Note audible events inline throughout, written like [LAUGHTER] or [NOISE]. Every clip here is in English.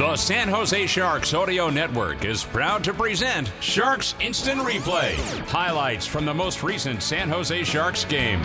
The San Jose Sharks Audio Network is proud to present Sharks Instant Replay. Highlights from the most recent San Jose Sharks game.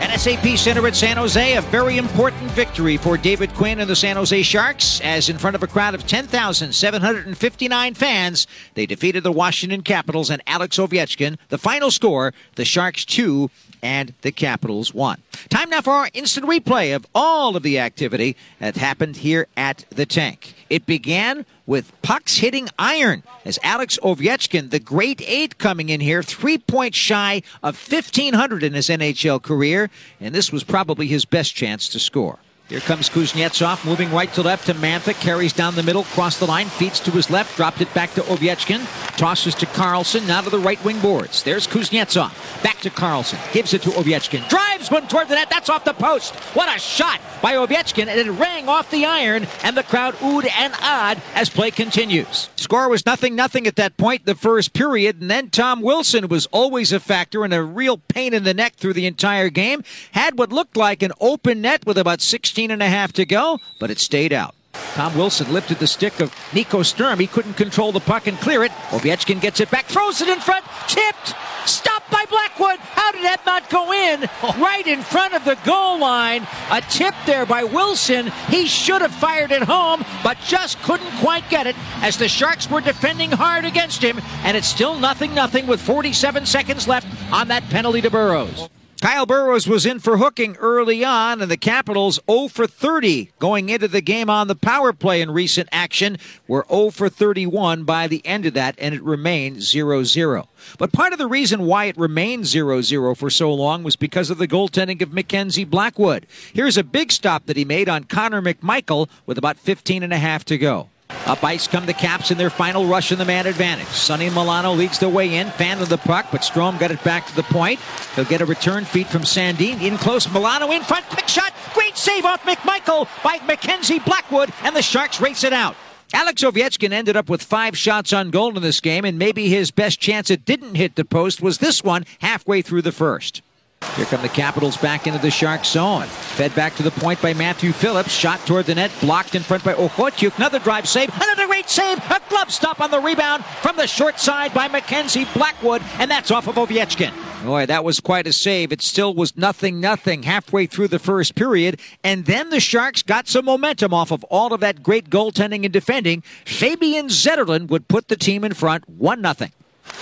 At SAP Center at San Jose, a very important victory for David Quinn and the San Jose Sharks, as in front of a crowd of 10,759 fans, they defeated the Washington Capitals and Alex Ovechkin. The final score, the Sharks 2 and the Capitals one. Time now for our instant replay of all of the activity that happened here at the tank. It began with pucks hitting iron as Alex Ovechkin, the great eight, coming in here, three points shy of 1,500 in his NHL career, and this was probably his best chance to score. Here comes Kuznetsov, moving right to left to Mantha, carries down the middle, cross the line, feeds to his left, dropped it back to Ovechkin, tosses to Carlson, now to the right wing boards. There's Kuznetsov, back to Carlson, gives it to Ovechkin, drives one toward the net, that's off the post. What a shot by Ovechkin, and it rang off the iron, and the crowd oohed and awed as play continues. Score was nothing nothing at that point, the first period, and then Tom Wilson was always a factor and a real pain in the neck through the entire game. Had what looked like an open net with about 16 and a half to go, but it stayed out. Tom Wilson lifted the stick of Nico Sturm. He couldn't control the puck and clear it. Ovechkin gets it back, throws it in front, tipped, stopped by Blackwood. How did that not go in? [LAUGHS] Right in front of the goal line. A tip there by Wilson. He should have fired it home, but just couldn't quite get it as the Sharks were defending hard against him. And it's still nothing nothing with 47 seconds left on that penalty to Burroughs. Kyle Burroughs was in for hooking early on, and the Capitals 0 for 30 going into the game on the power play in recent action. Were 0 for 31 by the end of that, and it remained 0 0. But part of the reason why it remained 0 0 for so long was because of the goaltending of Mackenzie Blackwood. Here's a big stop that he made on Connor McMichael with about 15 and a half to go. Up ice come the Caps in their final rush in the man advantage. Sonny Milano leads the way in, fan of the puck, but Strome got it back to the point. He'll get a return feed from Sandin. In close, Milano in front, quick shot, great save off McMichael by Mackenzie Blackwood, and the Sharks race it out. Alex Ovechkin ended up with five shots on goal in this game, and maybe his best chance it didn't hit the post was this one halfway through the first. Here come the Capitals back into the Shark zone. Fed back to the point by Matthew Phillips. Shot toward the net. Blocked in front by Okhotyuk. Another drive save. Another great save. A glove stop on the rebound from the short side by Mackenzie Blackwood. And that's off of Ovechkin. Boy, that was quite a save. It still was nothing, nothing halfway through the first period. And then the Sharks got some momentum off of all of that great goaltending and defending. Fabian Zetterlund would put the team in front 1 0.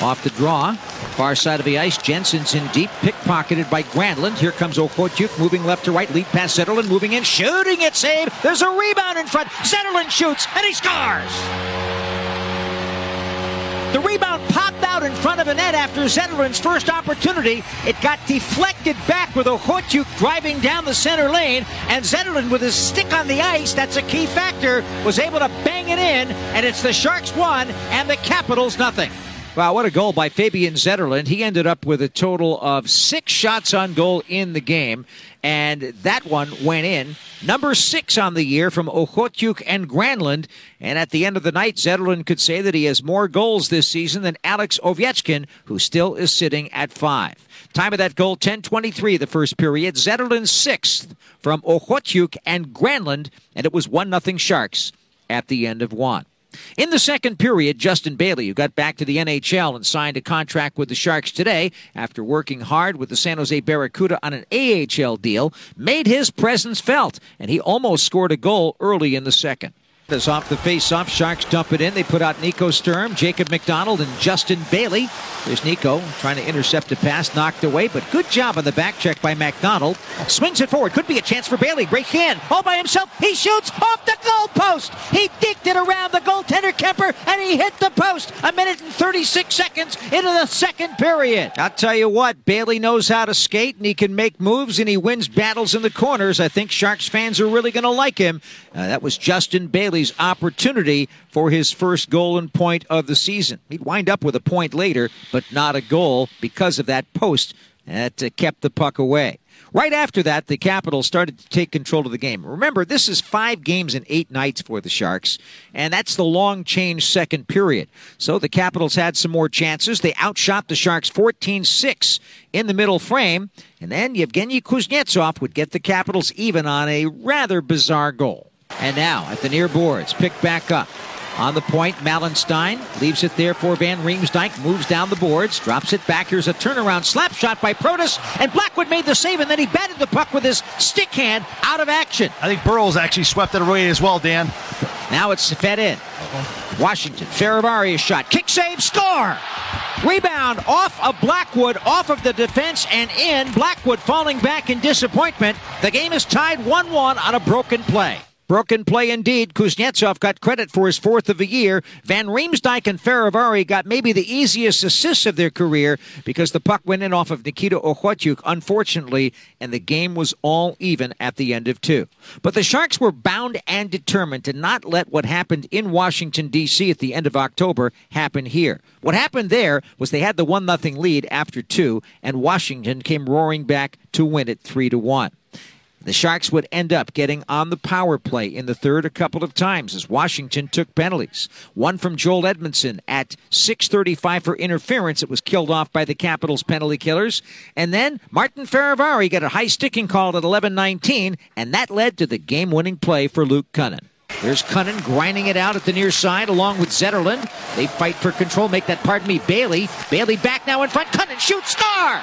Off the draw. Far side of the ice. Jensen's in deep. Pickpocketed by Granlund. Here comes Okhotyuk moving left to right. Lead pass Zetterlund moving in. Shooting it. Save. There's a rebound in front. Zetterlund shoots and he scores. The rebound popped out in front of the net after Zetterlund's first opportunity. It got deflected back with Okhotyuk driving down the center lane, and Zetterlund with his stick on the ice, that's a key factor, was able to bang it in, and it's the Sharks one and the Capitals nothing. Wow, what a goal by Fabian Zetterlund. He ended up with a total of six shots on goal in the game, and that one went in. Number six on the year from Okhotyuk and Granlund. And at the end of the night, Zetterlund could say that he has more goals this season than Alex Ovechkin, who still is sitting at five. Time of that goal, 10-23 the first period. Zetterlund sixth from Okhotyuk and Granlund, and it was 1 nothing Sharks at the end of one. In the second period, Justin Bailey, who got back to the NHL and signed a contract with the Sharks today after working hard with the San Jose Barracuda on an AHL deal, made his presence felt, and he almost scored a goal early in the second. As off the face-off, Sharks dump it in. They put out Nico Sturm, Jacob MacDonald, and Justin Bailey. There's Nico trying to intercept a pass, knocked away, but good job on the back check by MacDonald. Swings it forward. Could be a chance for Bailey. Break in. All by himself. He shoots off the goalpost. He dicked it around the goaltender Kuemper, and he hit the post. A minute and 36 seconds into the second period. I'll tell you what, Bailey knows how to skate, and he can make moves, and he wins battles in the corners. I think Sharks fans are really going to like him. Uh, that was Justin Bailey opportunity for his first goal and point of the season. He'd wind up with a point later, but not a goal because of that post that uh, kept the puck away. Right after that, the Capitals started to take control of the game. Remember, this is five games in eight nights for the Sharks, and that's the long change second period. So the Capitals had some more chances. They outshot the Sharks 14 6 in the middle frame, and then Yevgeny Kuznetsov would get the Capitals even on a rather bizarre goal. And now at the near boards, picked back up. On the point, Malenstyn leaves it there for Van Riemsdyk, moves down the boards, drops it back. Here's a turnaround slap shot by Protas, and Blackwood made the save, and then he batted the puck with his stick hand out of action. I think Burroughs actually swept it away as well, Dan. Now it's fed in. Washington, Fehérváry shot, kick save, score! Rebound off of Blackwood, off of the defense and in. Blackwood falling back in disappointment. The game is tied 1 1 on a broken play. Broken play indeed. Kuznetsov got credit for his fourth of the year. Van Riemsdyk and Fehérváry got maybe the easiest assists of their career because the puck went in off of Nikita Okhotyuk, unfortunately, and the game was all even at the end of two. But the Sharks were bound and determined to not let what happened in Washington, D.C. at the end of October happen here. What happened there was they had the 1 0 lead after two, and Washington came roaring back to win it 3 to 1. The Sharks would end up getting on the power play in the third a couple of times as Washington took penalties. One from Joel Edmundson at 6:35 for interference. It was killed off by the Capitals penalty killers. And then Martin Fehérváry got a high sticking call at 11:19, and that led to the game-winning play for Luke Kunin. There's Kunin grinding it out at the near side along with Zetterlund. They fight for control, make that, pardon me, Bailey. Bailey back now in front. Kunin shoots, star!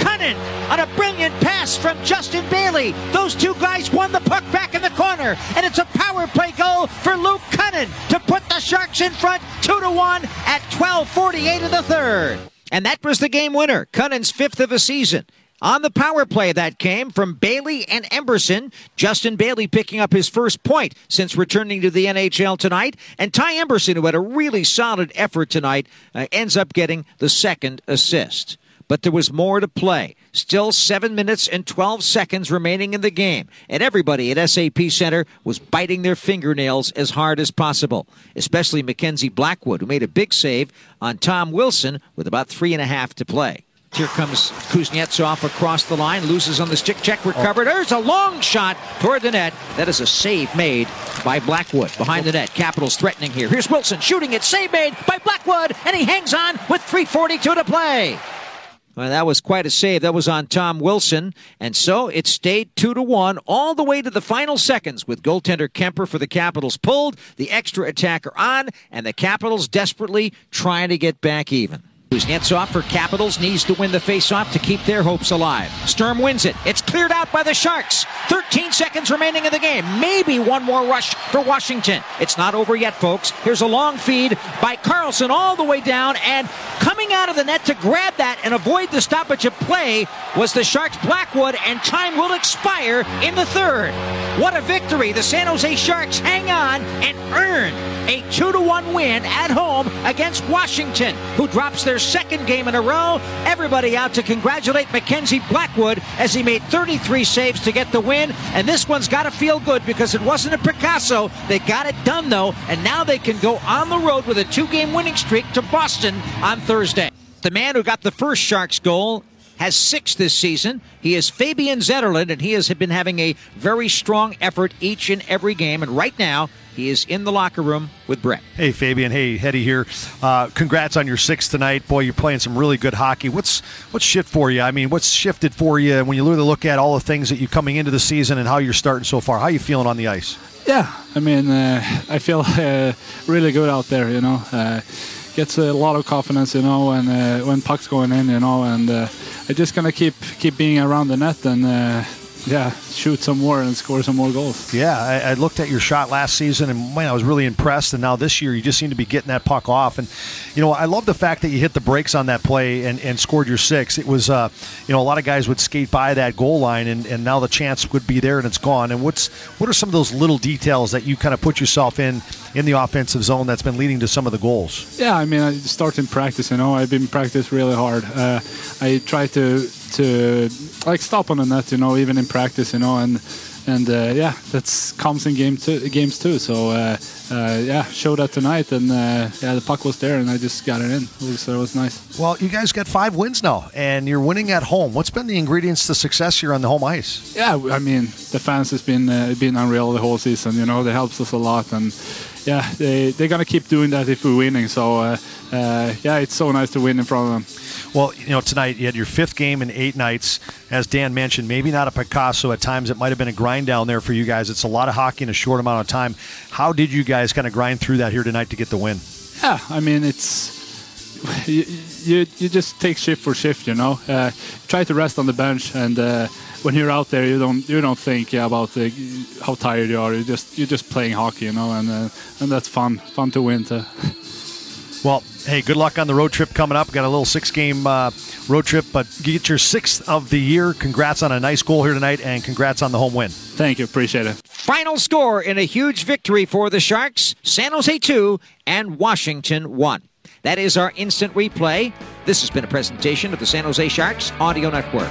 Kunin on a brilliant pass from Justin Bailey. Those two guys won the puck back in the corner, and it's a power play goal for Luke Kunin to put the Sharks in front two to one at 12:48 of the third. And that was the game winner, Kunin's fifth of the season. On the power play that came from Bailey and Emberson. Justin Bailey picking up his first point since returning to the NHL tonight. And Ty Emberson, who had a really solid effort tonight, uh, ends up getting the second assist but there was more to play. Still 7 minutes and 12 seconds remaining in the game, and everybody at SAP Center was biting their fingernails as hard as possible, especially Mackenzie Blackwood, who made a big save on Tom Wilson with about three and a half to play. Here comes Kuznetsov across the line, loses on the stick check, recovered. Oh. There's a long shot toward the net. That is a save made by Blackwood behind the net. Capitals threatening here. Here's Wilson shooting it, save made by Blackwood, and he hangs on with 3.42 to play. Well, that was quite a save. That was on Tom Wilson. And so it stayed 2 to 1 all the way to the final seconds with goaltender Kuemper for the Capitals pulled, the extra attacker on, and the Capitals desperately trying to get back even. Kuznetsov for Capitals needs to win the faceoff to keep their hopes alive. Sturm wins it. It's cleared out by the Sharks. 13 seconds remaining in the game. Maybe one more rush for Washington. It's not over yet, folks. Here's a long feed by Carlson all the way down, and coming out of the net to grab that and avoid the stoppage of play was the Sharks Blackwood, and time will expire in the third. What a victory! The San Jose Sharks hang on and earn a 2 to 1 win at home against Washington, who drops their second game in a row. Everybody out to congratulate Mackenzie Blackwood as he made 33 saves to get the win. And this one's got to feel good because it wasn't a Picasso. They got it done, though, and now they can go on the road with a two game winning streak to Boston on Thursday. The man who got the first Sharks goal has six this season. He is Fabian Zetterlund, and he has been having a very strong effort each and every game. And right now, he is in the locker room with Brett. Hey, Fabian. Hey, Hetty here. Uh, congrats on your six tonight. Boy, you're playing some really good hockey. What's what's shift for you? I mean, what's shifted for you when you really look at all the things that you're coming into the season and how you're starting so far? How are you feeling on the ice? Yeah, I mean, uh, I feel [LAUGHS] uh, really good out there. You know, uh, gets a lot of confidence. You know, when uh, when pucks going in. You know, and uh, I just gonna keep keep being around the net and yeah, shoot some more and score some more goals. Yeah, I, I, looked at your shot last season and man, I was really impressed. And now this year, you just seem to be getting that puck off. And you know, I love the fact that you hit the brakes on that play and, and scored your six. It was, uh, you know, a lot of guys would skate by that goal line, and, and now the chance would be there and it's gone. And what's what are some of those little details that you kind of put yourself in in the offensive zone that's been leading to some of the goals? Yeah, I mean, I start in practice. You know, I've been practice really hard. Uh, I try to to like stop on the net. You know, even in practice. You know, and and uh, yeah, that comes in game two, games too. So uh, uh, yeah, showed that tonight, and uh, yeah, the puck was there, and I just got it in. So it was nice. Well, you guys got five wins now, and you're winning at home. What's been the ingredients to success here on the home ice? Yeah, I mean, the fans has been uh, been unreal the whole season. You know, they helps us a lot, and yeah, they they're gonna keep doing that if we're winning. So uh, yeah, it's so nice to win in front of them. Well, you know, tonight you had your fifth game in eight nights. As Dan mentioned, maybe not a Picasso. At times it might have been a grind down there for you guys. It's a lot of hockey in a short amount of time. How did you guys kind of grind through that here tonight to get the win? Yeah, I mean, it's. [LAUGHS] You, you, you just take shift for shift, you know. Uh, try to rest on the bench, and uh, when you're out there, you don't you don't think yeah, about the, how tired you are. You just you're just playing hockey, you know, and uh, and that's fun, fun to win. To. [LAUGHS] Well, hey, good luck on the road trip coming up. Got a little six game uh, road trip, but get your sixth of the year. Congrats on a nice goal here tonight, and congrats on the home win. Thank you. Appreciate it. Final score in a huge victory for the Sharks San Jose 2 and Washington 1. That is our instant replay. This has been a presentation of the San Jose Sharks Audio Network.